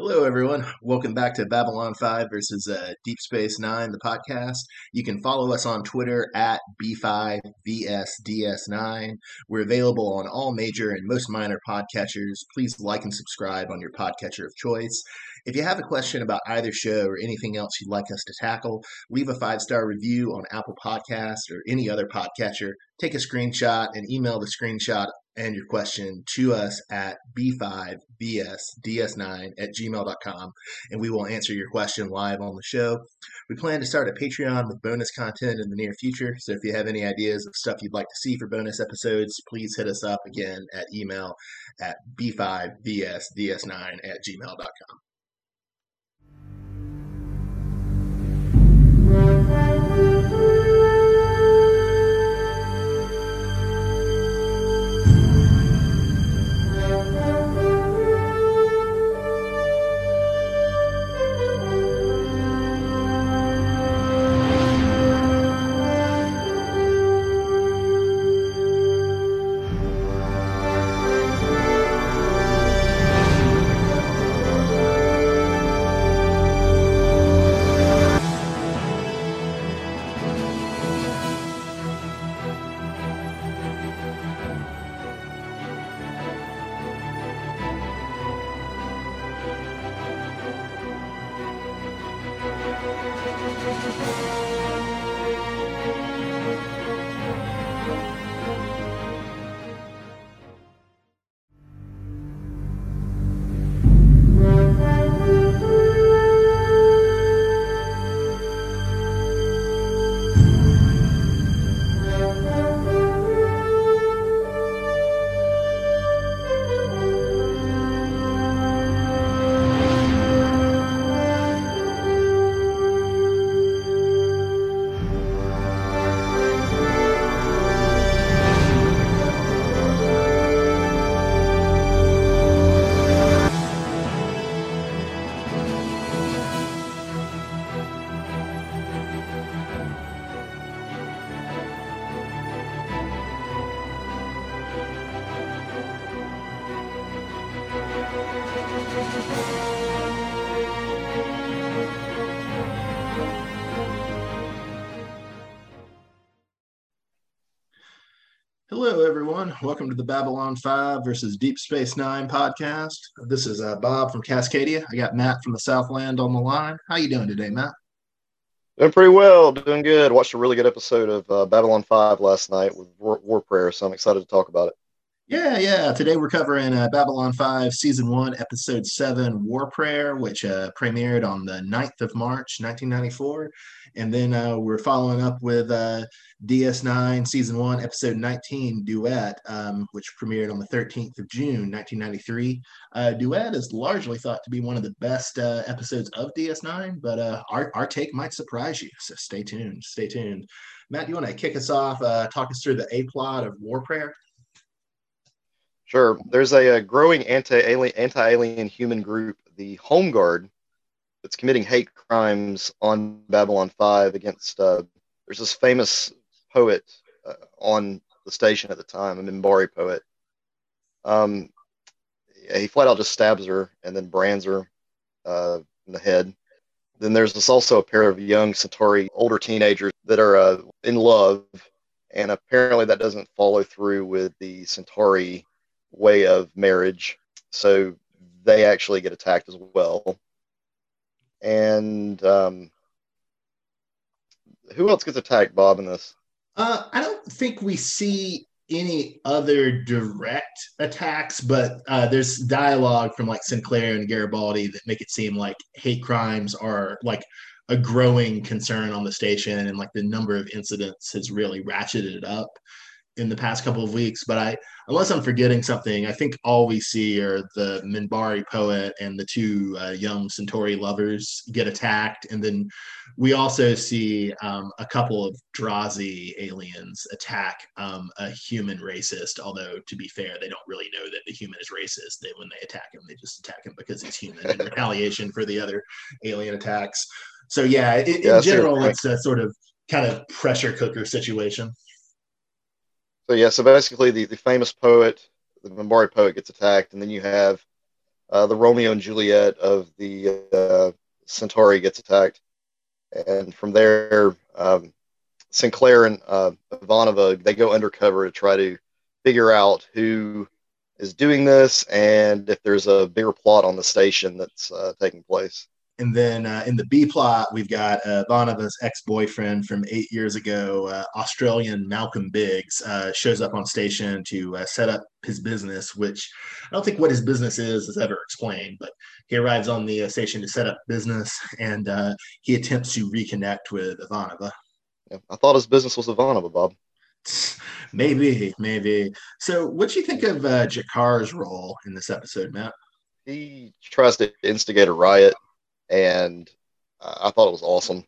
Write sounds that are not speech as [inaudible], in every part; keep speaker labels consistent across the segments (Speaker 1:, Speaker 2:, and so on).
Speaker 1: Hello, everyone. Welcome back to Babylon 5 versus uh, Deep Space Nine, the podcast. You can follow us on Twitter at B5VSDS9. We're available on all major and most minor podcatchers. Please like and subscribe on your podcatcher of choice. If you have a question about either show or anything else you'd like us to tackle, leave a five star review on Apple Podcasts or any other podcatcher. Take a screenshot and email the screenshot and your question to us at b5vsds9 at gmail.com and we will answer your question live on the show. We plan to start a Patreon with bonus content in the near future, so if you have any ideas of stuff you'd like to see for bonus episodes, please hit us up again at email at b5vsds9 at gmail.com. Hello, everyone. Welcome to the Babylon 5 versus Deep Space Nine podcast. This is uh, Bob from Cascadia. I got Matt from the Southland on the line. How you doing today, Matt?
Speaker 2: Doing pretty well. Doing good. Watched a really good episode of uh, Babylon 5 last night with War, War Prayer, so I'm excited to talk about it.
Speaker 1: Yeah, yeah. Today we're covering uh, Babylon 5, Season 1, Episode 7, War Prayer, which uh, premiered on the 9th of March, 1994. And then uh, we're following up with uh, DS9, Season 1, Episode 19, Duet, um, which premiered on the 13th of June, 1993. Uh, Duet is largely thought to be one of the best uh, episodes of DS9, but our, our take might surprise you. So stay tuned. Stay tuned. Matt, you want to kick us off, talk us through the A plot of War Prayer?
Speaker 2: Sure. There's a, a growing anti-alien, anti-alien human group, the Home Guard, that's committing hate crimes on Babylon 5 against. Uh, there's this famous poet uh, on the station at the time, a Minbari poet. Um, he flat out just stabs her and then brands her uh, in the head. Then there's this also a pair of young Centauri, older teenagers that are uh, in love, and apparently that doesn't follow through with the Centauri way of marriage. So they actually get attacked as well. And um, who else gets attacked, Bob, in this?
Speaker 1: Uh, I don't think we see any other direct attacks, but uh, there's dialogue from like Sinclair and Garibaldi that make it seem like hate crimes are like a growing concern on the station, and like the number of incidents has really ratcheted up in the past couple of weeks, but I, unless I'm forgetting something, I think all we see are the Minbari poet and the two uh, young Centauri lovers get attacked, and then we also see um, a couple of Drazi aliens attack um, a human racist. Although to be fair, they don't really know that the human is racist. They, when they attack him, they just attack him because he's human in retaliation for the other alien attacks. So yeah, in, yeah, in general, it's a sort of kind of pressure cooker situation.
Speaker 2: So yeah, so basically the, the famous poet, the Minbari poet gets attacked, and then you have uh, the Romeo and Juliet of the uh, Centauri gets attacked, and from there, um, Sinclair and uh, Ivanova they go undercover to try to figure out who is doing this and if there's a bigger plot on the station that's uh, taking place.
Speaker 1: And then uh, in the B plot, we've got uh, Ivanova's ex boyfriend from eight years ago, uh, Australian Malcolm Biggs, uh, shows up on station to uh, set up his business, which I don't think what his business is is ever explained, but he arrives on the uh, station to set up business and uh, he attempts to reconnect with Ivanova.
Speaker 2: Yeah, I thought his business was Ivanova, Bob. [laughs]
Speaker 1: Maybe, maybe. So, what do you think of uh, G'Kar's role in this episode, Matt?
Speaker 2: He tries to instigate a riot, and I thought it was awesome.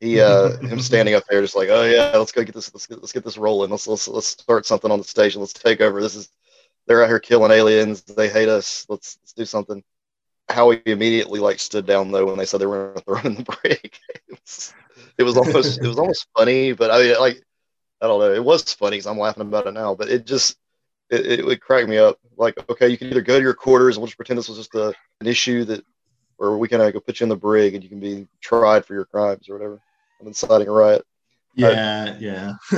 Speaker 2: He, [laughs] uh, him standing up there, just like, oh yeah, let's go get this, let's get, let's get this rolling. Let's let's let's start something on the station. Let's take over. This is, they're out here killing aliens. They hate us. Let's let's do something. How he immediately like stood down though when they said they were going [laughs] to throw in the break. it, was, it was almost it was almost funny, but I mean like I don't know. It was funny because I'm laughing about it now, but it just it, it would crack me up. Like, okay, you can either go to your quarters and we'll just pretend this was just a, an issue that, or we can uh, go put you in the brig and you can be tried for your crimes or whatever, I'm inciting a riot.
Speaker 1: Yeah, yeah, [laughs]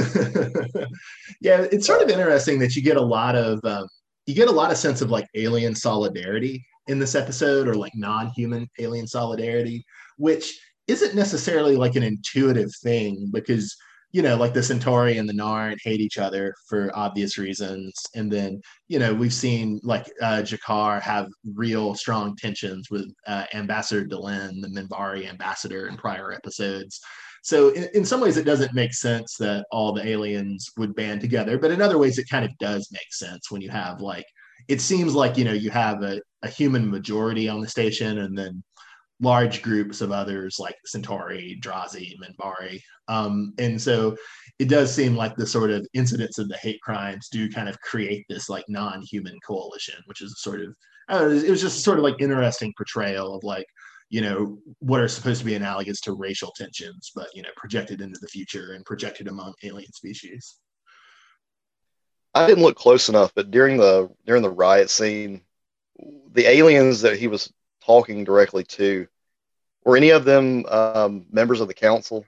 Speaker 1: yeah. It's sort of interesting that you get a lot of um, you get a lot of sense of like alien solidarity in this episode, or like non-human alien solidarity, which isn't necessarily like an intuitive thing because you know, like the Centauri and the Narn hate each other for obvious reasons. And then, you know, we've seen like uh, G'Kar have real strong tensions with uh, Ambassador Delenn, the Minbari ambassador, in prior episodes. So, in, in some ways, it doesn't make sense that all the aliens would band together. But in other ways, it kind of does make sense when you have like, it seems like, you know, you have a, a human majority on the station and then large groups of others like Centauri, Drazi, Minbari. Um, and so it does seem like the sort of incidents of the hate crimes do kind of create this like non-human coalition, which is sort of, it was just sort of like interesting portrayal of like, you know, what are supposed to be analogous to racial tensions, but, you know, projected into the future and projected among alien species.
Speaker 2: I didn't look close enough, but during the during the riot scene, the aliens that he was talking directly to were any of them um, members of the council?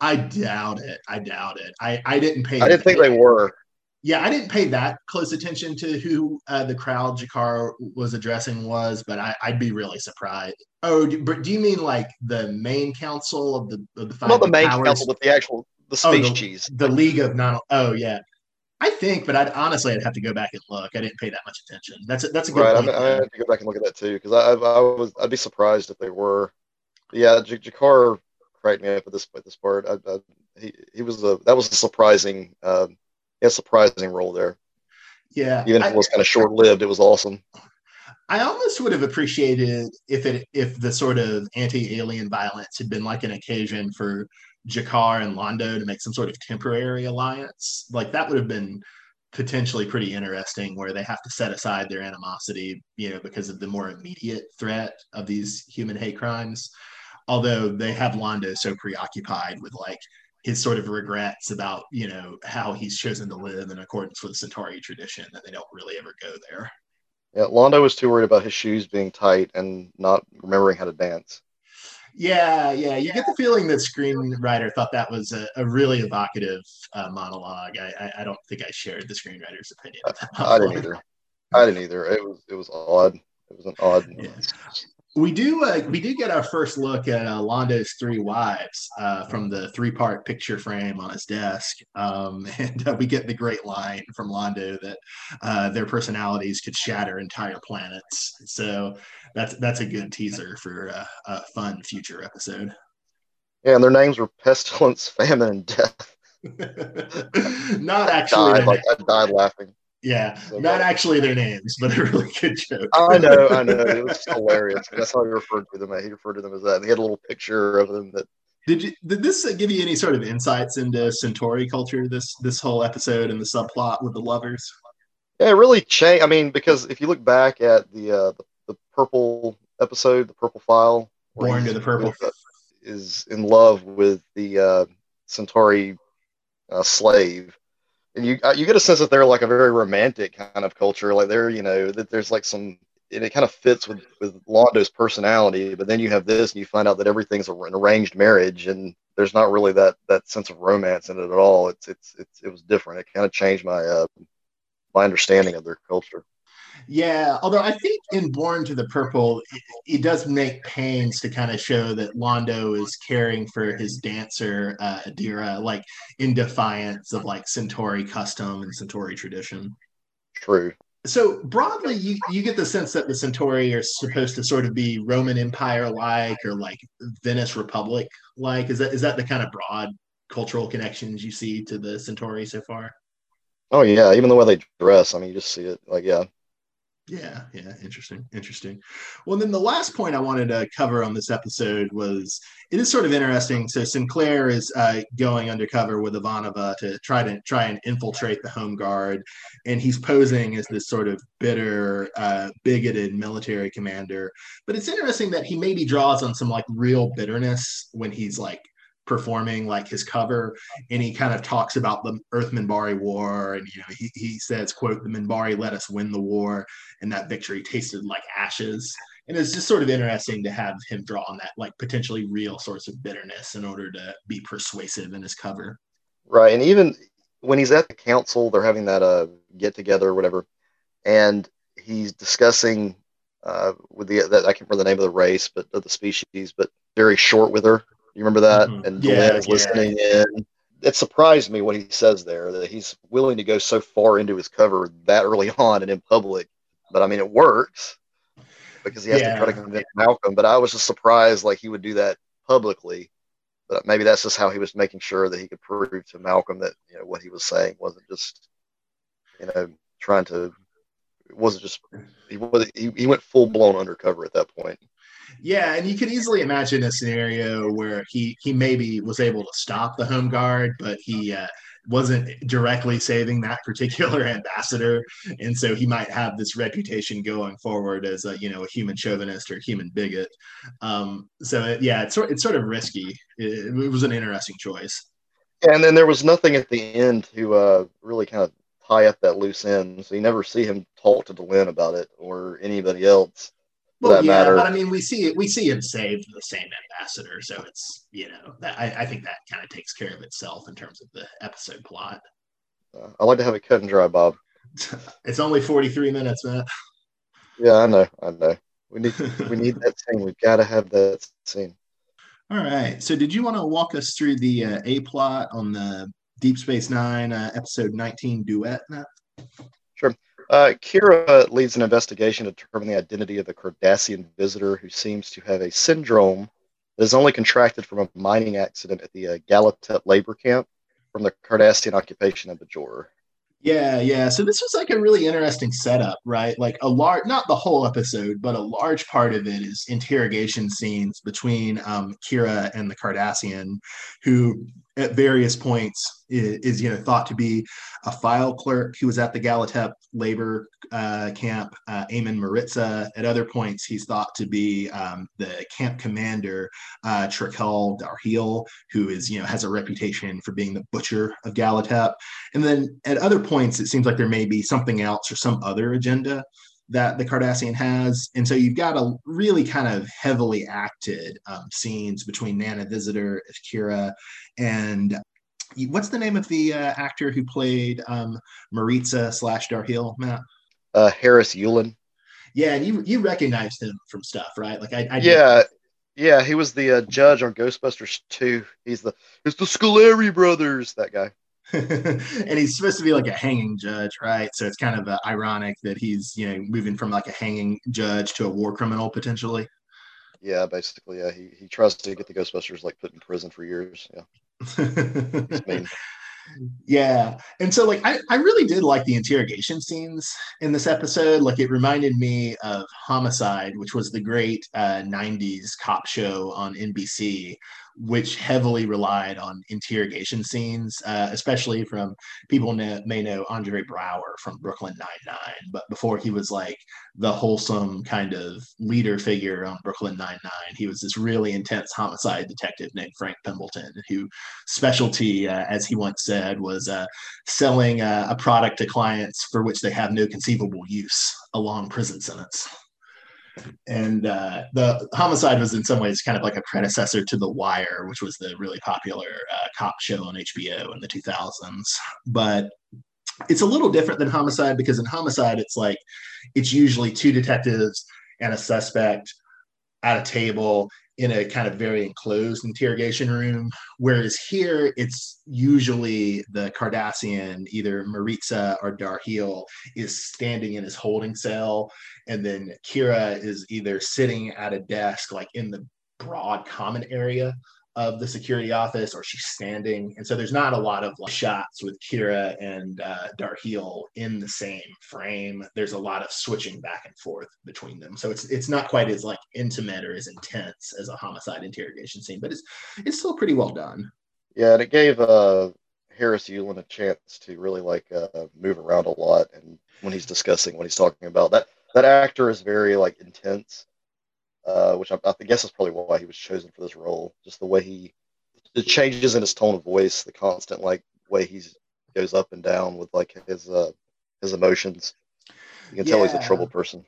Speaker 1: I doubt it. I doubt it. I, I didn't pay.
Speaker 2: I didn't think they were.
Speaker 1: Yeah, I didn't pay that close attention to who uh, the crowd G'Kar was addressing was, but I, would be really surprised. Oh, do, but do you mean like the main council of the of the
Speaker 2: five? Not the main powers? council, but the actual the species.
Speaker 1: Oh, the, the, League of Non. Oh yeah, I think, but I'd honestly I'd have to go back and look. I didn't pay that much attention. That's a, that's a good right.
Speaker 2: Point, I, I have to go back and look at that too because I, I, was I'd be surprised if they were. Yeah, J- cracked me up at this at this part. I, I, he he was a that was a surprising uh, a surprising role there.
Speaker 1: Yeah,
Speaker 2: even if it was kind of short lived, it was awesome.
Speaker 1: I almost would have appreciated if it if the sort of anti-alien violence had been like an occasion for G'Kar and Londo to make some sort of temporary alliance. Like that would have been potentially pretty interesting where they have to set aside their animosity, you know, because of the more immediate threat of these human hate crimes. Although they have Londo so preoccupied with like his sort of regrets about, you know, how he's chosen to live in accordance with the Centauri tradition that they don't really ever go there.
Speaker 2: Yeah, Londo was too worried about his shoes being tight and not remembering how to dance.
Speaker 1: Yeah, yeah. You get the feeling that screenwriter thought that was a, a really evocative uh, monologue. I, I, I, don't think I shared the screenwriter's opinion.
Speaker 2: I didn't either. I didn't either. It was it was odd. It was an odd.
Speaker 1: Yeah we do uh, we do get our first look at uh, Londo's three wives uh, from the three part picture frame on his desk, um, [laughs] and uh, we get the great line from Londo that uh, their personalities could shatter entire planets. So that's that's a good teaser for uh, a fun future episode.
Speaker 2: Yeah, and their names were pestilence, famine, and death. [laughs]
Speaker 1: Not actually.
Speaker 2: I died, like, I died laughing.
Speaker 1: Yeah, so not actually their names, but a really good joke.
Speaker 2: I know, I know. It was [laughs] hilarious. That's how he referred to them. He referred to them as that. And He had a little picture of them that.
Speaker 1: Did you? Did this give you any sort of insights into Centauri culture? This this whole episode and the subplot with the lovers.
Speaker 2: Yeah, it really changed. I mean, because if you look back at the uh, the, the purple episode, the purple file,
Speaker 1: born to the purple,
Speaker 2: is in love with the uh, Centauri uh, slave you uh, you get a sense that they're like a very romantic kind of culture like they're you know that there's like some and it kind of fits with with Londo's personality. But then you have this, and you find out that everything's an arranged marriage, and there's not really that that sense of romance in it at all. It's it's, it's it was different. It kind of changed my uh, my understanding of their culture.
Speaker 1: Yeah, although I think in Born to the Purple, it, it does make pains to kind of show that Londo is caring for his dancer uh, Adira, like in defiance of like Centauri custom and Centauri tradition.
Speaker 2: True.
Speaker 1: So broadly, you, you get the sense that the Centauri are supposed to sort of be Roman Empire like or like Venice Republic like. Is that is that the kind of broad cultural connections you see to the Centauri so far?
Speaker 2: Oh yeah, even the way they dress. I mean, you just see it. Like yeah,
Speaker 1: yeah, yeah, interesting, interesting. Well, then the last point I wanted to cover on this episode was it is sort of interesting. So Sinclair is uh, going undercover with Ivanova to try to try and infiltrate the Home Guard, and he's posing as this sort of bitter, uh, bigoted military commander. But it's interesting that he maybe draws on some like real bitterness when he's like performing like his cover and he kind of talks about the earth minbari war and you know he, he says quote the minbari let us win the war and that victory tasted like ashes and it's just sort of interesting to have him draw on that like potentially real source of bitterness in order to be persuasive in his cover
Speaker 2: right and even when he's at the council they're having that uh get together or whatever and he's discussing uh, with the that I can't remember the name of the race, but of the species, but very short with her. You remember that? Mm-hmm. And Delenn yeah, is listening yeah. in. It surprised me what he says there that he's willing to go so far into his cover that early [laughs] on and in public. But I mean, it works because he has yeah. to try to convince Malcolm. But I was just surprised like he would do that publicly. But maybe that's just how he was making sure that he could prove to Malcolm that you know what he was saying wasn't just you know trying to it wasn't just he was he, he went full blown undercover at that point.
Speaker 1: Yeah, and you could easily imagine a scenario where he he maybe was able to stop the home guard, but he uh, wasn't directly saving that particular [laughs] ambassador, and so he might have this reputation going forward as a you know a human chauvinist or human bigot. Um, so it, yeah, it's it's sort of risky. It, it, was an interesting choice.
Speaker 2: And then there was nothing at the end to uh, really kind of tie up that loose end, so you never see him talk to Delenn about it or anybody else
Speaker 1: well, yeah, matter. but I mean, we see it, we see him save the same ambassador, so it's you know that I, I think that kind of takes care of itself in terms of the episode plot.
Speaker 2: Uh, I like to have it cut and dry, Bob. [laughs]
Speaker 1: it's only forty three minutes, man.
Speaker 2: Yeah, I know, I know. We need we need [laughs] that scene. We've got to have that scene.
Speaker 1: All right. So, did you want to walk us through the uh, a plot on the Deep Space Nine uh, episode nineteen duet? Matt?
Speaker 2: Sure. Uh, Kira leads an investigation to determine the identity of a Cardassian visitor who seems to have a syndrome that is only contracted from a mining accident at the uh, Gallitep labor camp from the Cardassian occupation of Bajor.
Speaker 1: Yeah, yeah. So this was like a really interesting setup, right? Like a large, not the whole episode, but a large part of it is interrogation scenes between um, Kira and the Cardassian, who at various points is, is, you know thought to be a file clerk who was at the Gallitep labor uh, camp, uh, Aamin Marritza. At other points, he's thought to be um, the camp commander, uh, Darhe'el, who is you know has a reputation for being the butcher of Gallitep. And then at other points, it seems like there may be something else or some other agenda that the Cardassian has. And so you've got a really kind of heavily acted um, scenes between Nana Visitor Kira and what's the name of the uh, actor who played um, Marritza slash Darhe'el, Matt?
Speaker 2: Uh, Harris Yulin.
Speaker 1: Yeah, and you you recognized him from stuff, right? Like I, I
Speaker 2: yeah, yeah, he was the uh, judge on Ghostbusters 2. He's the it's the Scoleri brothers, that guy. [laughs]
Speaker 1: and he's supposed to be like a hanging judge, right? So it's kind of uh, ironic that he's you know moving from like a hanging judge to a war criminal potentially.
Speaker 2: Yeah, basically, yeah. He he tries to get the Ghostbusters like put in prison for years. Yeah. [laughs]
Speaker 1: yeah and so like I, I really did like the interrogation scenes in this episode like it reminded me of homicide which was the great uh, 90s cop show on nbc which heavily relied on interrogation scenes, uh, especially from people know, may know Andre Braugher from Brooklyn Nine Nine, but before he was like the wholesome kind of leader figure on Brooklyn Nine Nine, he was this really intense homicide detective named Frank Pembleton, who specialty, uh, as he once said, was uh, selling uh, a product to clients for which they have no conceivable use, a long prison sentence. And uh, the homicide was in some ways kind of like a predecessor to the wire which was the really popular uh, cop show on hbo in the 2000s but it's a little different than homicide because in homicide it's like it's usually two detectives and a suspect at a table in a kind of very enclosed interrogation room. Whereas here, it's usually the Cardassian, either Marritza or Darhe'el, is standing in his holding cell. And then Kira is either sitting at a desk, like in the broad common area of the security office or she's standing. And so there's not a lot of like, shots with Kira and uh, Darhe'el in the same frame. There's a lot of switching back and forth between them. So it's it's not quite as like intimate or as intense as a homicide interrogation scene, but it's it's still pretty well done.
Speaker 2: Yeah, and it gave uh, Harris Yulin a chance to really like uh, move around a lot, and when he's discussing what he's talking about, that that actor is very like intense uh, which I, I, guess is probably why he was chosen for this role. Just the way he, the changes in his tone of voice, the constant like way he goes up and down with like his uh, his emotions. You can yeah. tell he's a troubled person.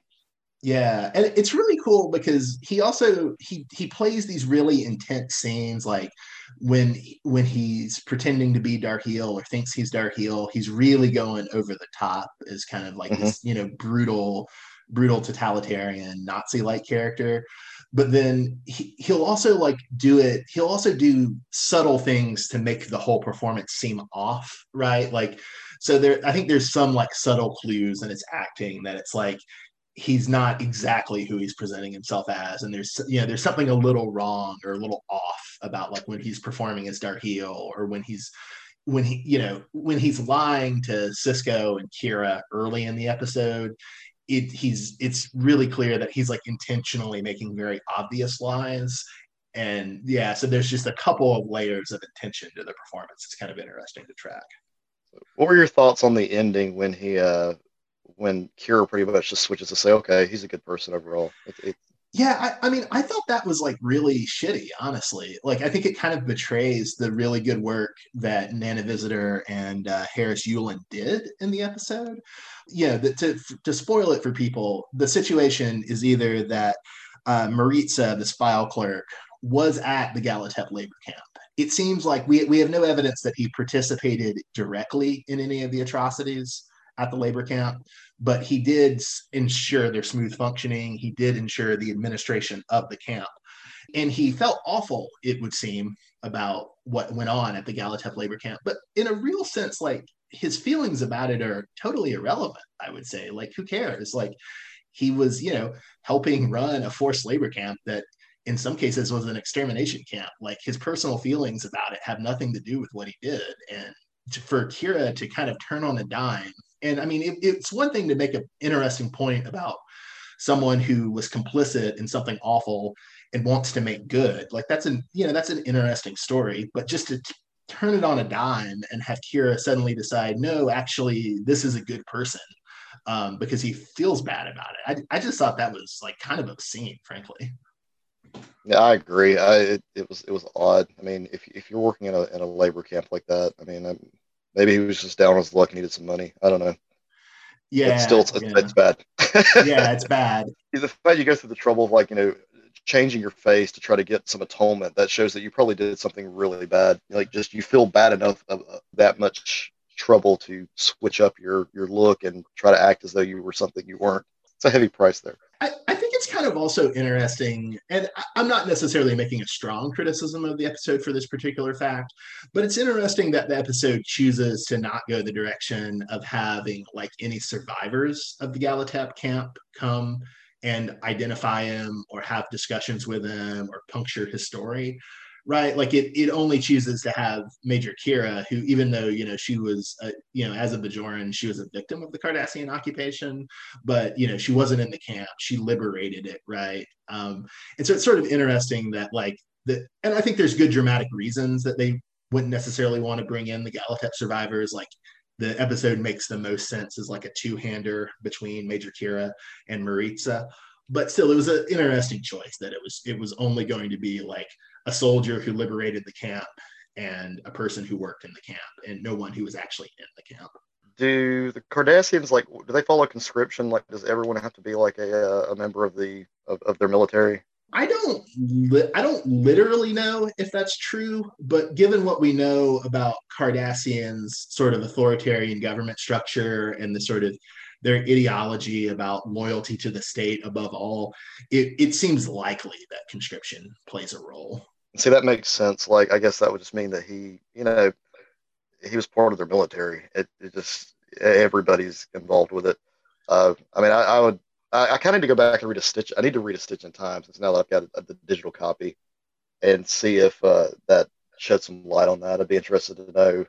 Speaker 1: Yeah, and it's really cool because he also he he plays these really intense scenes like when when he's pretending to be Darhe'el or thinks he's Darhe'el, he's really going over the top as kind of like mm-hmm. this, you know, brutal brutal totalitarian Nazi like character. But then he, he'll also like do it, he'll also do subtle things to make the whole performance seem off, right? Like, so there, I think there's some like subtle clues in his acting that it's like he's not exactly who he's presenting himself as and there's you know there's something a little wrong or a little off about like when he's performing as Darhe'el or when he's when he you know when he's lying to Sisko and Kira early in the episode it he's it's really clear that he's like intentionally making very obvious lies and yeah so there's just a couple of layers of intention to the performance. It's kind of interesting to track.
Speaker 2: What were your thoughts on the ending when he uh when Kira pretty much just switches to say okay he's a good person overall. It, it,
Speaker 1: yeah, I, I, mean, I thought that was like really shitty, honestly. Like, I think it kind of betrays the really good work that Nana Visitor and uh, Harris Yulin did in the episode. Yeah, the, to to spoil it for people, the situation is either that uh, Marritza, the spile clerk, was at the Gallitep labor camp. It seems like we we have no evidence that he participated directly in any of the atrocities at the labor camp, but he did ensure their smooth functioning. He did ensure the administration of the camp. And he felt awful, it would seem, about what went on at the Gallitep labor camp. But in a real sense, like his feelings about it are totally irrelevant, I would say. Like, who cares? Like, he was, you know, helping run a forced labor camp that in some cases was an extermination camp. Like, his personal feelings about it have nothing to do with what he did. And for Kira to kind of turn on a dime and I mean, it, it's one thing to make an interesting point about someone who was complicit in something awful and wants to make good. Like that's an you know that's an interesting story, but just to t- turn it on a dime and have Kira suddenly decide, no, actually, this is a good person um, because he feels bad about it. I, I just thought that was like kind of obscene, frankly.
Speaker 2: Yeah, I agree. I, it, it was it was odd. I mean, if if you're working in a in a labor camp like that, I mean, I'm, Maybe he was just down on his luck and needed some money. I don't know.
Speaker 1: Yeah,
Speaker 2: it's still it's, [laughs]
Speaker 1: yeah.
Speaker 2: it's bad.
Speaker 1: yeah, it's bad.
Speaker 2: The fact you go through the trouble of like you know changing your face to try to get some atonement that shows that you probably did something really bad. Like just you feel bad enough of uh, that much trouble to switch up your your look and try to act as though you were something you weren't. It's a heavy price there.
Speaker 1: I, I think it's kind of also interesting, and I'm not necessarily making a strong criticism of the episode for this particular fact, but it's interesting that the episode chooses to not go the direction of having like any survivors of the Gallitep camp come and identify him or have discussions with him or puncture his story right? Like it, it only chooses to have Major Kira, who, even though you know she was, uh, you know, as a Bajoran, she was a victim of the Cardassian occupation, but you know she wasn't in the camp. She liberated it, right? Um, and so it's sort of interesting that like the, and I think there's good dramatic reasons that they wouldn't necessarily want to bring in the Gallitep survivors, like. The episode makes the most sense as like a two-hander between Major Kira and Marritza, but still, it was an interesting choice that it was it was only going to be like a soldier who liberated the camp and a person who worked in the camp and no one who was actually in the camp.
Speaker 2: do the Cardassians like? Do they follow conscription? Like, does everyone have to be like a, uh, a member of the of, of their military?
Speaker 1: I don't li- I don't literally know if that's true, but given what we know about Cardassians' sort of authoritarian government structure and the sort of their ideology about loyalty to the state above all, it, it seems likely that conscription plays a role.
Speaker 2: See, that makes sense. Like, I guess that would just mean that he, you know, he was part of their military. It, it just everybody's involved with it. Uh, I mean, I, I would I, I kind of need to go back and read a stitch. I need to read a Stitch in Time since now that I've got a, the digital copy, and see if uh, that shed some light on that. I'd be interested to know.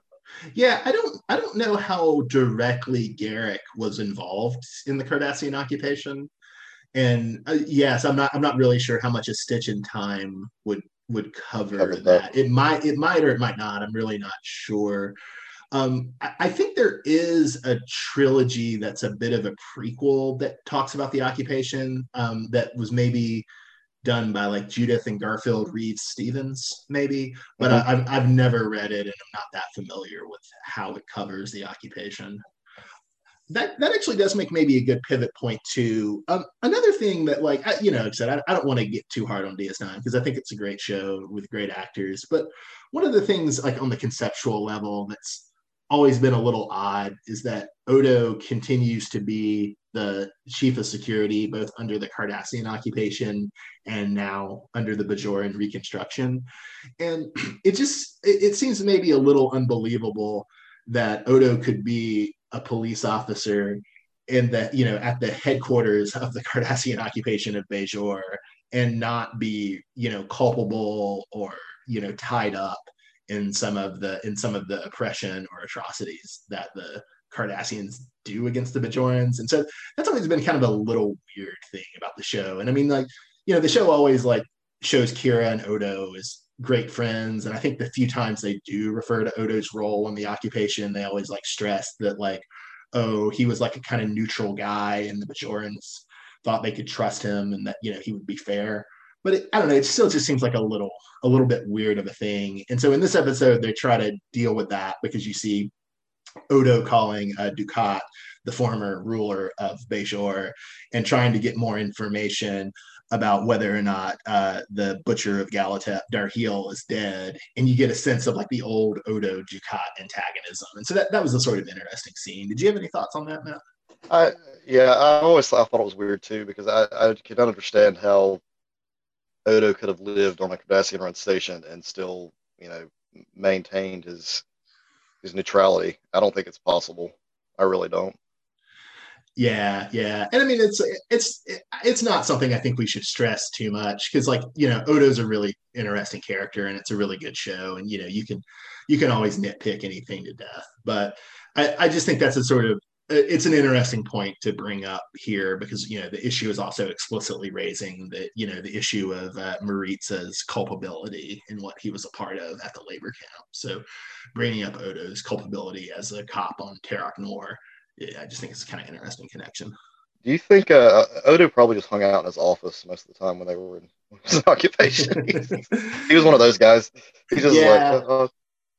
Speaker 1: Yeah, I don't I don't know how directly Garak was involved in the Cardassian occupation, and uh, yes, I'm not I'm not really sure how much a Stitch in Time would would cover, cover that. that. It might it might or it might not. I'm really not sure. Um, I, I think there is a trilogy that's a bit of a prequel that talks about the occupation um, that was maybe done by like Judith and Garfield Reeves Stevens, maybe, but mm-hmm. I, have I've never read it and I'm not that familiar with how it covers the occupation. That that actually does make maybe a good pivot point to um, another thing that like I, you know like I said I, I don't want to get too hard on DS9 because I think it's a great show with great actors, but one of the things like on the conceptual level that's always been a little odd is that Odo continues to be the chief of security, both under the Cardassian occupation and now under the Bajoran reconstruction. And [clears throat] it just it, it seems maybe a little unbelievable that Odo could be a police officer in the you know at the headquarters of the [laughs] Cardassian occupation of Bajor and not be you know culpable or you know tied up in some of the in some of the oppression or atrocities that the Cardassians do against the Bajorans. And so that's always been kind of a little weird thing about the show. And I mean, like, you know, the show always like shows Kira and Odo as great friends. And I think the few times they do refer to Odo's role in the occupation, they always like stress that like, oh, he was like a kind of neutral guy and the Bajorans thought they could trust him and that, you know, he would be fair but it, I don't know. It still just seems like a little a little bit weird of a thing. And so in this episode, they try to deal with that because you see Odo calling uh, Dukat, the former ruler of Bajor, and trying to get more information about whether or not uh, the butcher of Gallitep, Darhe'el, is dead. And you get a sense of like the old Odo Dukat antagonism. And so that, that was a sort of interesting scene. Did you have any thoughts on that, Matt?
Speaker 2: I, yeah, I always thought, I thought it was weird too because I, I could not understand how Odo could have lived on a Cardassian run station and still, you know, maintained his his neutrality. I don't think it's possible. I really don't.
Speaker 1: Yeah, yeah, and I mean it's it's it's not something I think we should stress too much because like you know Odo's a really interesting character and it's a really good show and you know you can you can always nitpick anything to death, but I, I just think that's a sort of it's an interesting point to bring up here because you know the issue is also explicitly raising the you know the issue of uh, Marritza's culpability in what he was a part of at the labor camp. So bringing up Odo's culpability as a cop on Terok Nor, yeah, I just think it's kind of interesting connection.
Speaker 2: Do you think uh, Odo probably just hung out in his office most of the time when they were in [laughs] his occupation? [laughs] he was one of those guys. He just yeah. like, uh,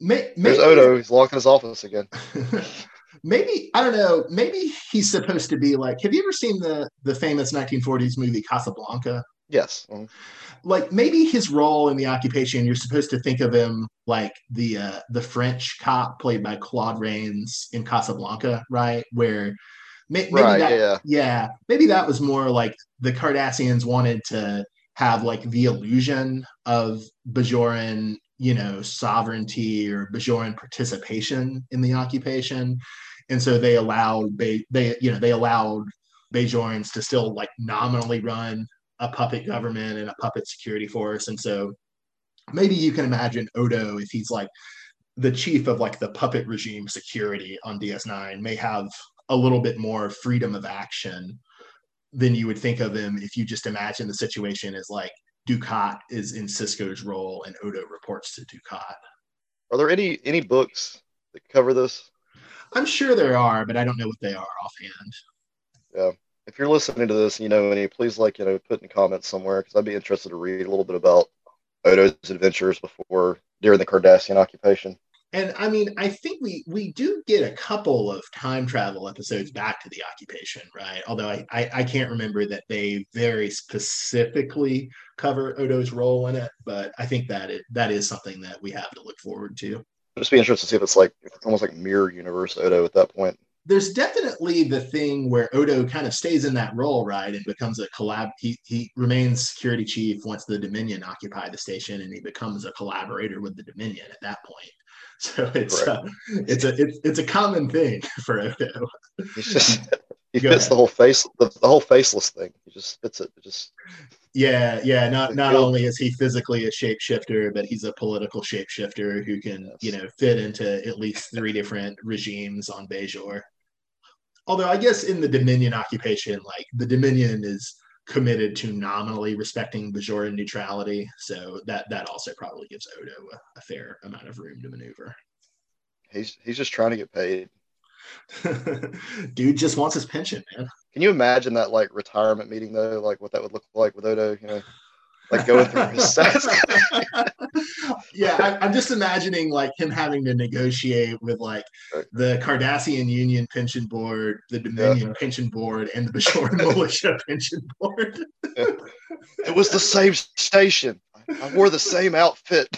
Speaker 2: May- there's Odo. He's locked in his office again [laughs]
Speaker 1: maybe I don't know. Maybe he's supposed to be like. Have you ever seen the the famous 1940s movie Casablanca?
Speaker 2: Yes. Mm-hmm.
Speaker 1: Like maybe his role in the occupation, you're supposed to think of him like the uh, the French cop played by Claude Rains in Casablanca, right? Where maybe right, that, yeah. yeah, maybe that was more like the Cardassians wanted to have like the illusion of Bajoran you know sovereignty or Bajoran participation in the occupation, and so they allowed they they you know they allowed Bajorans to still like nominally run a puppet government and a puppet security force, and so maybe you can imagine Odo if he's like the chief of like the puppet regime security on DS9 may have a little bit more freedom of action than you would think of him if you just imagine the situation as like Dukat is in Sisko's role and Odo reports to Dukat.
Speaker 2: Are there any any books that cover this?
Speaker 1: I'm sure there are, but I don't know what they are offhand.
Speaker 2: Yeah. If you're listening to this, you know any, please like, you know, put in comments somewhere because I'd be interested to read a little bit about Odo's adventures before during the Cardassian occupation.
Speaker 1: And I mean, I think we we do get a couple of time travel episodes back to the occupation, right? Although I I, I can't remember that they very specifically cover Odo's role in it, but I think that it that is something that we have to look forward to.
Speaker 2: just be interested to see if it's like if it's almost like mirror universe Odo at that point.
Speaker 1: There's definitely the thing where Odo kind of stays in that role, right, and becomes a collab. He he remains security chief once the Dominion occupy the station, and he becomes a collaborator with the Dominion at that point. [laughs] So it's right. uh, it's a it's, it's a common thing [laughs] for Odo.
Speaker 2: He's just [laughs] he Go fits ahead. the whole face the, the, whole faceless thing. He just fits it. it just
Speaker 1: yeah, yeah. Not not only is he physically a shapeshifter, but he's a political shapeshifter who can yes. you know fit into at least three different regimes on Bajor. Although I guess in the Dominion occupation, like the Dominion is committed to nominally respecting Bajoran neutrality. So that that also probably gives Odo a, a, fair amount of room to maneuver.
Speaker 2: He's he's just trying to get paid. [laughs]
Speaker 1: Dude just wants his pension, man.
Speaker 2: Can you imagine that like retirement meeting though? Like what that would look like with Odo, you know? Like going through his stats.
Speaker 1: yeah, I, am just imagining like him having to negotiate with like the Cardassian Union Pension Board, the Dominion yeah. Pension Board, and the Bajoran [laughs] Militia Pension Board.
Speaker 2: it was the same station. I wore the same outfit,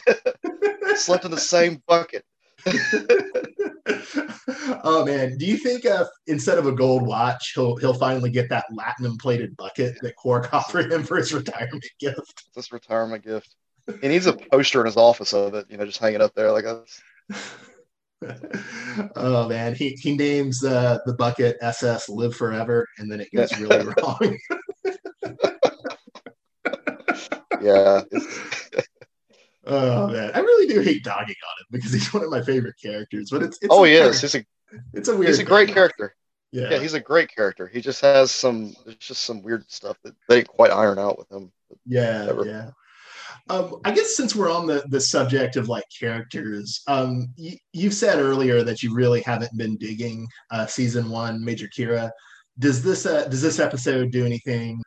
Speaker 2: [laughs] slept in the same bucket. [laughs]
Speaker 1: oh man, do you think uh, instead of a gold watch, he'll he'll finally get that platinum plated bucket that Quark [laughs] offered him for his retirement gift?
Speaker 2: This retirement gift. He needs a poster in his office of it, you know, just hanging up there like that's. [laughs]
Speaker 1: oh man, he he names uh, the bucket SS Live Forever, and then it goes really wrong.
Speaker 2: yeah.
Speaker 1: Oh man, I really do hate dogging on him because he's [laughs] one of my favorite characters. But it's, it's
Speaker 2: oh he is. He's a
Speaker 1: it's a weird.
Speaker 2: He's a great thing. character.
Speaker 1: Yeah.
Speaker 2: yeah, he's a great character. He just has some. There's just some weird stuff that they didn't quite iron out with him.
Speaker 1: Yeah, Never. yeah. Um, I guess since we're on the the subject of like characters, um, y- you said earlier that you really haven't been digging uh, season one, Major Kira. Does this uh, does this episode do anything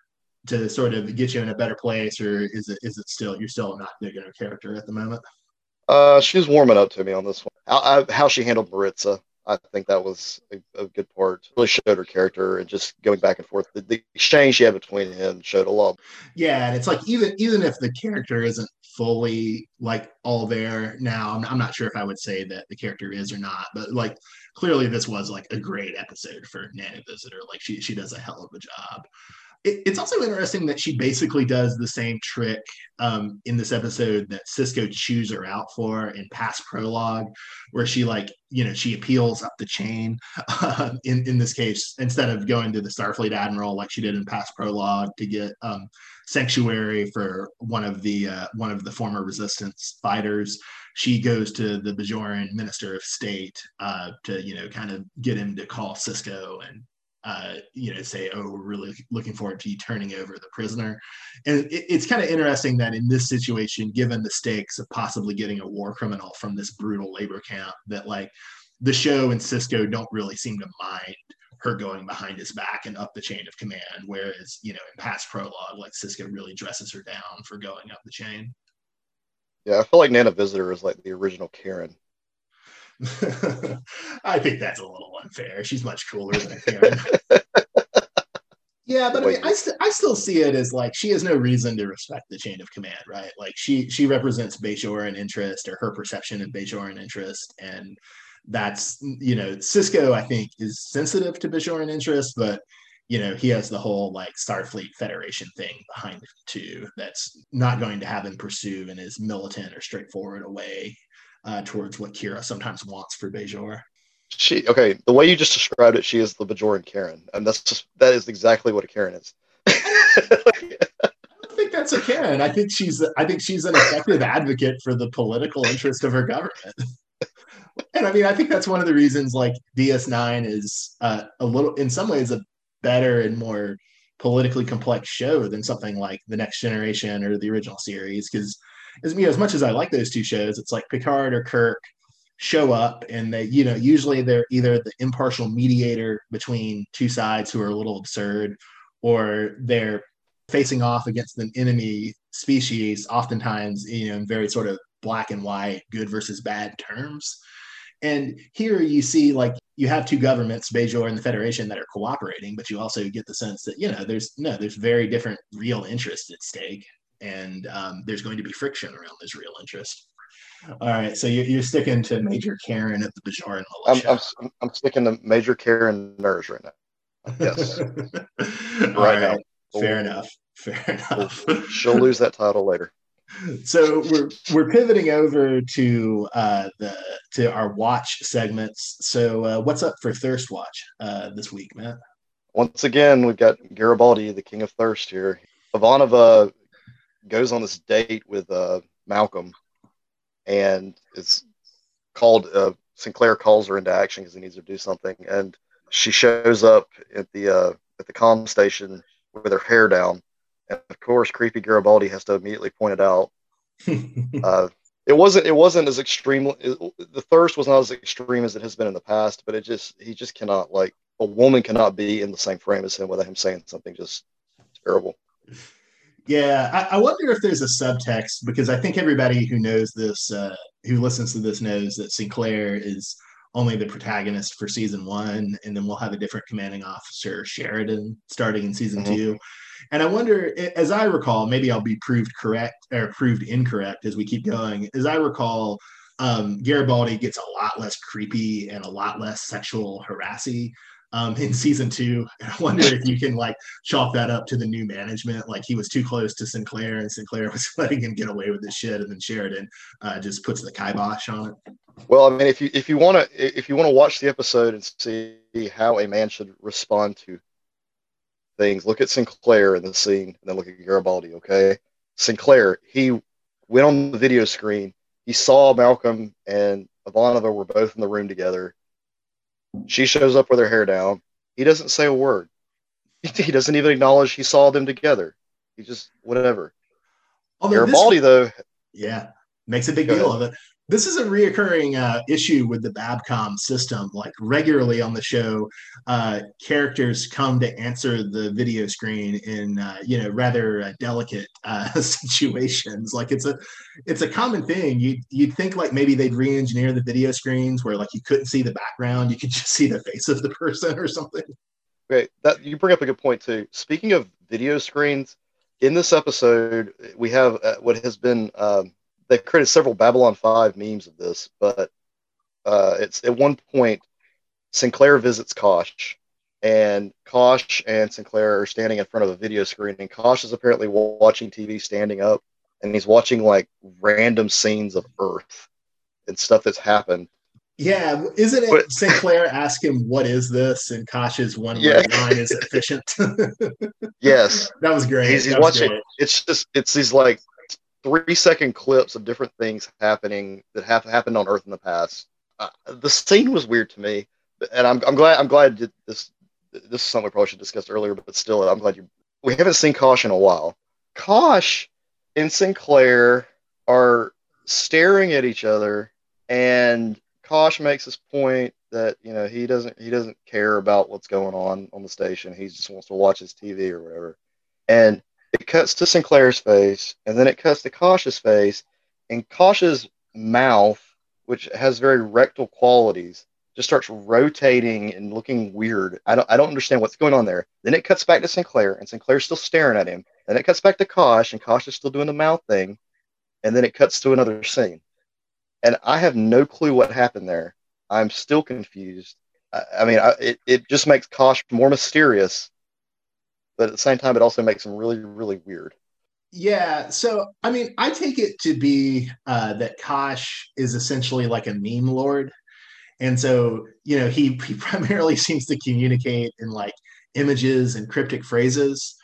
Speaker 1: to sort of get you in a better place, or is it is it still you're still not digging her character at the moment?
Speaker 2: Uh, she's warming up to me on this one. How, I, how she handled Marritza, I think that was a, a, good part. Really showed her character and just going back and forth. The, the exchange she had between him showed a lot.
Speaker 1: Yeah, and it's like even even if the character isn't fully like all there now, I'm, I'm not sure if I would say that the character is or not, but like clearly this was like a great episode for Nana Visitor. Like she she does a hell of a job it, it's also interesting that she basically does the same trick um, in this episode that Sisko chews her out for in past prologue, where she like you know she appeals up the chain. Uh, in in this case, instead of going to the Starfleet admiral like she did in past prologue to get um, sanctuary for one of the uh, one of the former resistance fighters she goes to the Bajoran Minister of State uh, to, you know, kind of get him to call Sisko and uh, you know, say, "Oh, we're really looking forward to you turning over the prisoner." And it, it's kind of interesting that in this situation, given the stakes of possibly getting a war criminal from this brutal labor camp, that like the show and Sisko don't really seem to mind her going behind his back and up the chain of command. Whereas, you know, in past prologue, like Sisko really dresses her down for going up the chain.
Speaker 2: Yeah, I feel like Nana Visitor is like the original Karen. [laughs]
Speaker 1: I think that's a little unfair. She's much cooler than Karen. [laughs] yeah, but I mean, I, st- I still see it as like she has no reason to respect the chain of command, right? Like she she represents Bajoran interest or her perception of Bajoran interest, and that's you know Sisko I think is sensitive to Bajoran interest, but you know he has the whole like Starfleet Federation thing behind him too. That's not going to have him pursue in his militant or straightforward a way uh, towards what Kira sometimes wants for Bajor.
Speaker 2: She okay. The way you just described it, she is the Bajoran Karen, and that's just that is exactly what a Karen is.
Speaker 1: I don't think that's a Karen. I think she's I think she's an effective advocate for the political interest of her government. and I mean, I think that's one of the reasons like DS9 is uh, a little, in some ways, a better and more politically complex show than something like The Next Generation or the original series because as you know, as much as I like those two shows, it's like Picard or Kirk show up and they, you know, usually they're either the impartial mediator between two sides who are a little absurd, or they're facing off against an enemy species, oftentimes, you know, in very sort of black and white, good versus bad terms. And here you see like you have two governments, Bajor and the Federation, that are cooperating, but you also get the sense that you know there's no there's very different real interests at stake, and um, there's going to be friction around this real interest. All right, so you're, you're sticking to Major Karen of the Bajoran
Speaker 2: militia. I'm, I'm, I'm sticking to Major Karen Nerys right now. Yes, [laughs]
Speaker 1: right, right, now. Fair enough. Fair enough.
Speaker 2: She'll lose that title later
Speaker 1: so we're we're pivoting over to uh, the to our watch segments. So uh, what's up for Thirst Watch uh, this week, Matt?
Speaker 2: Once again, we've got Garibaldi, the King of Thirst here. Ivanova goes on this date with uh, Malcolm, and it's called. Uh, Sinclair calls her into action because he needs to do something, and she shows up at the uh, at the com station with her hair down and of course, creepy Garibaldi has to immediately point it out. [laughs] uh, it wasn't. It wasn't as extreme. It, the thirst was not as extreme as it has been in the past. But it just. He just cannot like a woman cannot be in the same frame as him without him saying something just terrible.
Speaker 1: Yeah, I, I wonder if there's a subtext because I think everybody who knows this, uh, who listens to this, knows that Sinclair is only the protagonist for season one, and then we'll have a different commanding officer, Sheridan, starting in season mm-hmm. two. And I wonder, as I recall, maybe I'll be proved correct or proved incorrect as we keep going. As I recall, um, Garibaldi gets a lot less creepy and a lot less sexual harassy um, in season two. [laughs] I wonder if you can like chalk that up to the new management. Like he was too close to Sinclair, and Sinclair [laughs] was letting him get away with this shit, and then Sheridan uh, just puts the kibosh on it.
Speaker 2: Well, I mean, if you if you want to if you want to watch the episode and see how a man should respond to things. Look at Sinclair in the scene, and then look at Garibaldi. Okay, Sinclair, he went on the video screen. He saw Malcolm and Ivanova were both in the room together. She shows up with her hair down. He doesn't say a word. [laughs] He doesn't even acknowledge he saw them together. He just whatever. Although Garibaldi, this, though,
Speaker 1: yeah, makes a big deal ahead. of it this is a reoccurring uh, issue with the Babcom system. Like regularly on the show, uh, characters come to answer the video screen in uh, you know rather uh, delicate uh, [laughs] situations. Like it's a it's a common thing. You you'd think like maybe they'd re-engineer the video screens where like you couldn't see the background, you could just see the face of the person or something.
Speaker 2: Great, that you bring up a good point too. Speaking of video screens, in this episode we have uh, what has been. Um, they've created several Babylon 5 memes of this, but uh, it's at one point Sinclair visits Kosh, and Kosh and Sinclair are standing in front of a video screen, and Kosh is apparently watching TV standing up, and he's watching like random scenes of Earth and stuff that's happened.
Speaker 1: Yeah, isn't it but, [laughs] Sinclair ask him what is this, and Kosh's one yeah. line is efficient. [laughs]
Speaker 2: yes,
Speaker 1: that was great.
Speaker 2: He's, he's watching. Great. It's just it's these like three second clips of different things happening that have happened on Earth in the past. Uh, the scene was weird to me, and I'm, I'm glad I'm glad this this is something we probably should discuss earlier, but still, I'm glad you. We haven't seen Kosh in a while. Kosh and Sinclair are staring at each other, and Kosh makes this point that you know he doesn't he doesn't care about what's going on on the station. He just wants to watch his TV or whatever. And it cuts to Sinclair's face, and then it cuts to Kosh's face, and Kosh's mouth, which has very rectal qualities, just starts rotating and looking weird. I don't I don't understand what's going on there. Then it cuts back to Sinclair, and Sinclair's still staring at him. Then it cuts back to Kosh, and Kosh is still doing the mouth thing, and then it cuts to another scene. And I have no clue what happened there. I'm still confused. I, I mean, I, it, it just makes Kosh more mysterious but at the same time, it also makes them really, really weird.
Speaker 1: Yeah. So, I mean, I take it to be uh, that Kosh is essentially like a meme lord. And so, you know, he, he [laughs] primarily seems to communicate in like images and cryptic phrases.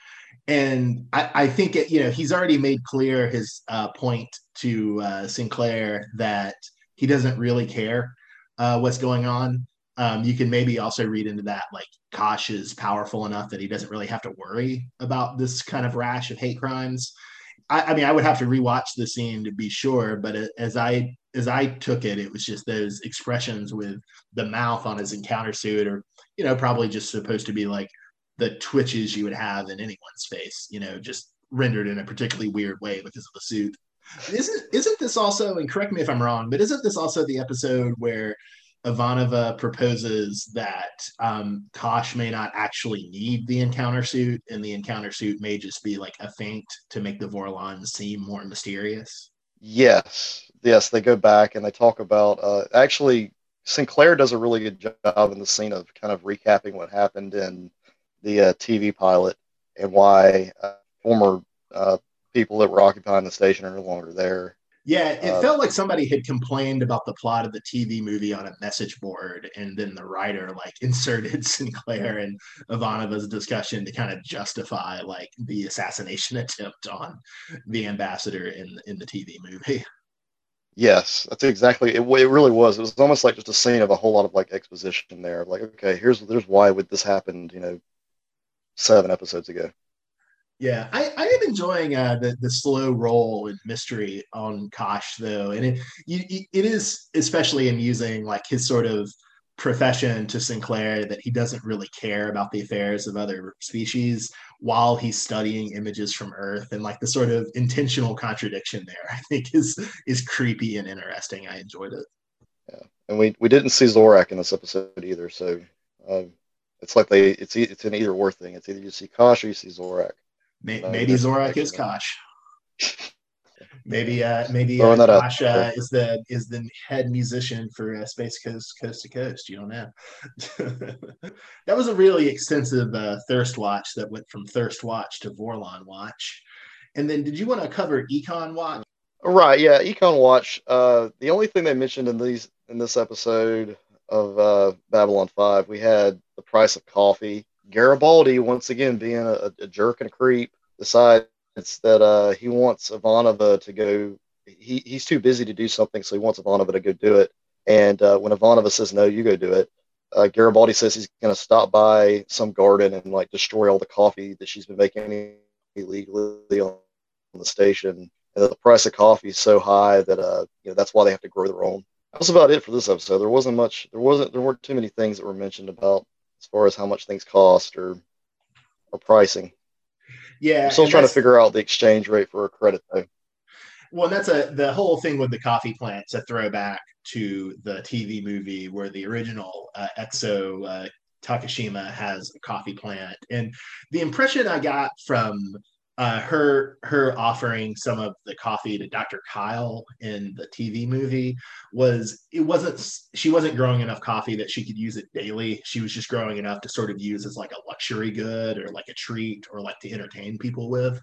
Speaker 1: And I, I think, it, you know, he's already made clear his uh, point to uh, Sinclair that he doesn't really care uh, what's going on. Um, you can maybe also read into that like Kosh is powerful enough that he doesn't really have to worry about this kind of rash of hate crimes. I, I mean, I would have to rewatch the scene to be sure, but as I as I took it, it was just those expressions with the mouth on his encounter suit, or you know, probably just supposed to be like the twitches you would have in anyone's face, you know, just rendered in a particularly weird way because of the suit. Isn't isn't this also? And correct me if I'm wrong, but isn't this also the episode where Ivanova proposes that um, Kosh may not actually need the encounter suit, and the encounter suit may just be like a feint to make the Vorlons seem more mysterious?
Speaker 2: Yes, yes, they go back and they talk about uh, actually Sinclair does a really good job in the scene of kind of recapping what happened in the uh, TV pilot and why uh, former uh, people that were occupying the station are no longer there.
Speaker 1: Yeah, it uh, felt like somebody had complained about the plot of the TV movie on a message board, and then the writer like [laughs] inserted Sinclair and Ivanova's discussion to kind of justify like the assassination [laughs] attempt on the ambassador in in the TV movie.
Speaker 2: Yes, that's exactly it. It really was. It was almost like just a scene of a whole lot of like exposition there. Like, okay, here's here's why would this happened, you know, seven episodes ago.
Speaker 1: Yeah, I, I am enjoying uh, the the slow roll and mystery on Kosh though, and it you, it is especially amusing, like his sort of profession to Sinclair that he doesn't really care about the affairs of other species while he's studying images from Earth, and like the sort of intentional contradiction there, [laughs] I think is is creepy and interesting. I enjoyed it.
Speaker 2: Yeah, and we we didn't see Zorak in this episode either, so um, it's like they it's it's an either or thing. It's either you see Kosh or you see Zorak.
Speaker 1: Maybe, uh, [laughs] maybe Zorak is Kosh. maybe uh, maybe uh, Kosh uh, is the is the head musician for uh, Space Ghost Coast to Coast. You don't know. [laughs] that was a really extensive uh, thirst watch that went from thirst watch to Vorlon watch. And then, did you want to cover Econ watch?
Speaker 2: Right. Yeah, Econ watch. Uh, the only thing they mentioned in these in this episode of uh, Babylon Five, we had the price of coffee Garibaldi, once again being a, a jerk and a creep, decides that uh, he wants Ivanova to go. He, he's too busy to do something, so he wants Ivanova to go do it. And uh, when Ivanova says no, you go do it. Uh, Garibaldi says he's going to stop by some garden and like destroy all the coffee that she's been making illegally on, on the station. And the price of coffee is so high that uh, you know that's why they have to grow their own. That's about it for this episode. There wasn't much. There wasn't. There weren't too many things that were mentioned about as far as how much things cost or or pricing.
Speaker 1: Yeah,
Speaker 2: I'm still trying to figure out the exchange rate for a credit though.
Speaker 1: Well, that's a the whole thing with the coffee plant's a throwback to the TV movie where the original uh, Exo uh, Takashima has a coffee plant, and the impression I got from uh, her her offering some of the coffee to Dr. Kyle in the TV movie was it wasn't she wasn't growing enough coffee that she could use it daily. She was just growing enough to sort of use as like a luxury good or like a treat or like to entertain people with.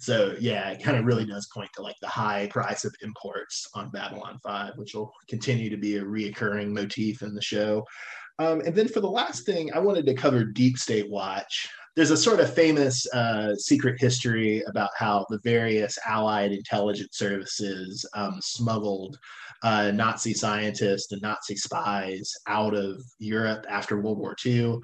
Speaker 1: So yeah, it kind of really does point to like the high price of imports on Babylon 5, which will continue to be a reoccurring motif in the show. Um, and then for the last thing, I wanted to cover Deep State Watch there's a sort of famous uh, secret history about how the various Allied intelligence services um, smuggled uh, Nazi scientists and Nazi spies out of Europe after World War II.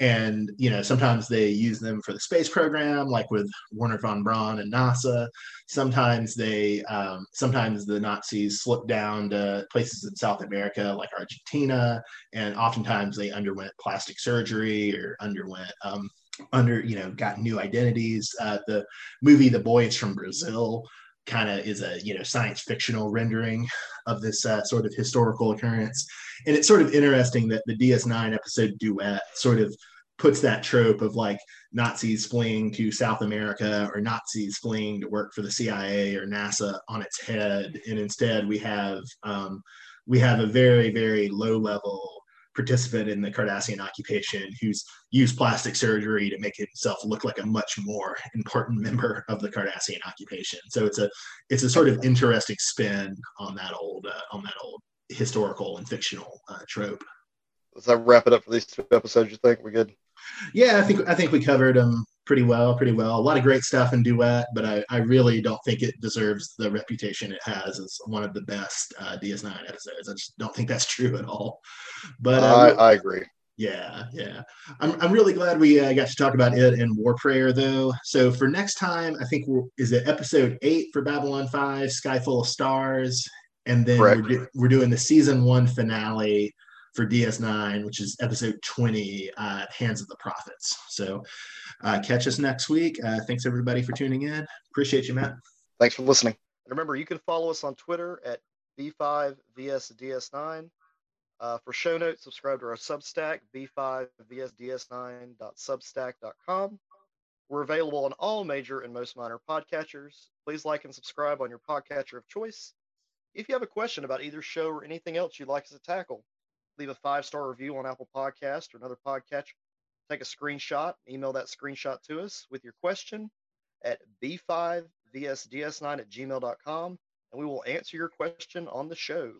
Speaker 1: And, you know, sometimes they use them for the space program, like with Wernher von Braun and NASA. Sometimes they, um, sometimes the Nazis slipped down to places in South America, like Argentina. And oftentimes they underwent plastic surgery or underwent um, under you know got new identities. Uh, the movie the boys from brazil kind of is a you know science fictional rendering of this uh, sort of historical occurrence. And it's sort of interesting that the ds9 episode duet sort of puts that trope of like nazis fleeing to south america or nazis fleeing to work for the cia or nasa on its head. And instead we have um, we have a very very low level participant in the Cardassian occupation who's used plastic surgery to make himself look like a much more important member of the Cardassian occupation. So it's a it's a sort of interesting spin on that old uh, on that old historical and fictional uh, trope.
Speaker 2: Does that wrap it up for these two episodes? You think we're good?
Speaker 1: Yeah, I think I think we covered them pretty well, pretty well. A lot of great stuff in Duet, but I, I really don't think it deserves the reputation it has as one of the best uh, DS9 episodes. I just don't think that's [laughs] true at all. But
Speaker 2: I, I agree.
Speaker 1: Yeah, yeah. I'm, I'm really glad we uh, got to talk about it in War Prayer, though. So for next time, I think we're, is it episode eight for Babylon 5, Sky Full of Stars? And then we're, do, we're doing the season one finale for DS9, which is episode 20, uh, Hands of the Prophets. So uh, catch us next week. Uh, thanks everybody for tuning in. Appreciate you, Matt.
Speaker 2: Thanks for listening. And remember, you can follow us on Twitter at B5VSDS9. Uh, for show notes, subscribe to our Substack, b5vsds9.substack.com. We're available on all major and most minor podcatchers. Please like and subscribe on your podcatcher of choice. If you have a question about either show or anything else you'd like us to tackle, leave a five star review on Apple Podcast or another podcast. Take a screenshot, email that screenshot to us with your question at b5vsds9 at gmail.com, and we will answer your question on the show.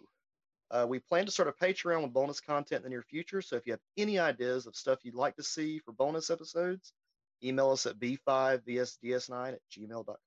Speaker 2: Uh, we plan to start a Patreon with bonus content in the near future. So if you have any ideas of stuff you'd like to see for bonus episodes, email us at b5vsds9 at gmail.com.